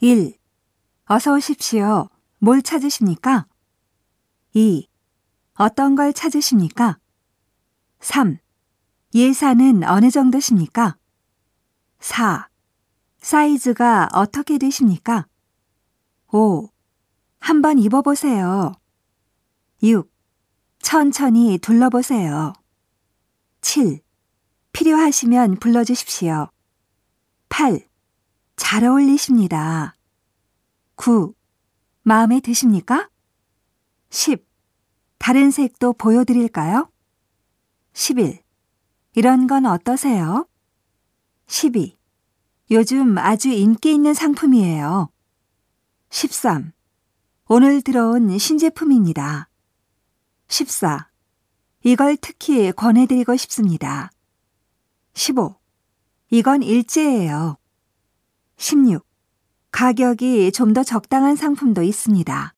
1. 어서 오십시오. 뭘 찾으십니까? 2. 어떤 걸 찾으십니까? 3. 예산은 어느 정도십니까? 4. 사이즈가 어떻게 되십니까? 5. 한번 입어보세요. 6. 천천히 둘러보세요. 7. 필요하시면 불러주십시오. 8. 잘 어울리십니다. 9. 마음에 드십니까? 10. 다른 색도 보여드릴까요? 11. 이런 건 어떠세요? 12. 요즘 아주 인기 있는 상품이에요. 13. 오늘 들어온 신제품입니다. 14. 이걸 특히 권해드리고 싶습니다. 15. 이건 일제예요. 16. 가격이 좀 더 적당한 상품도 있습니다.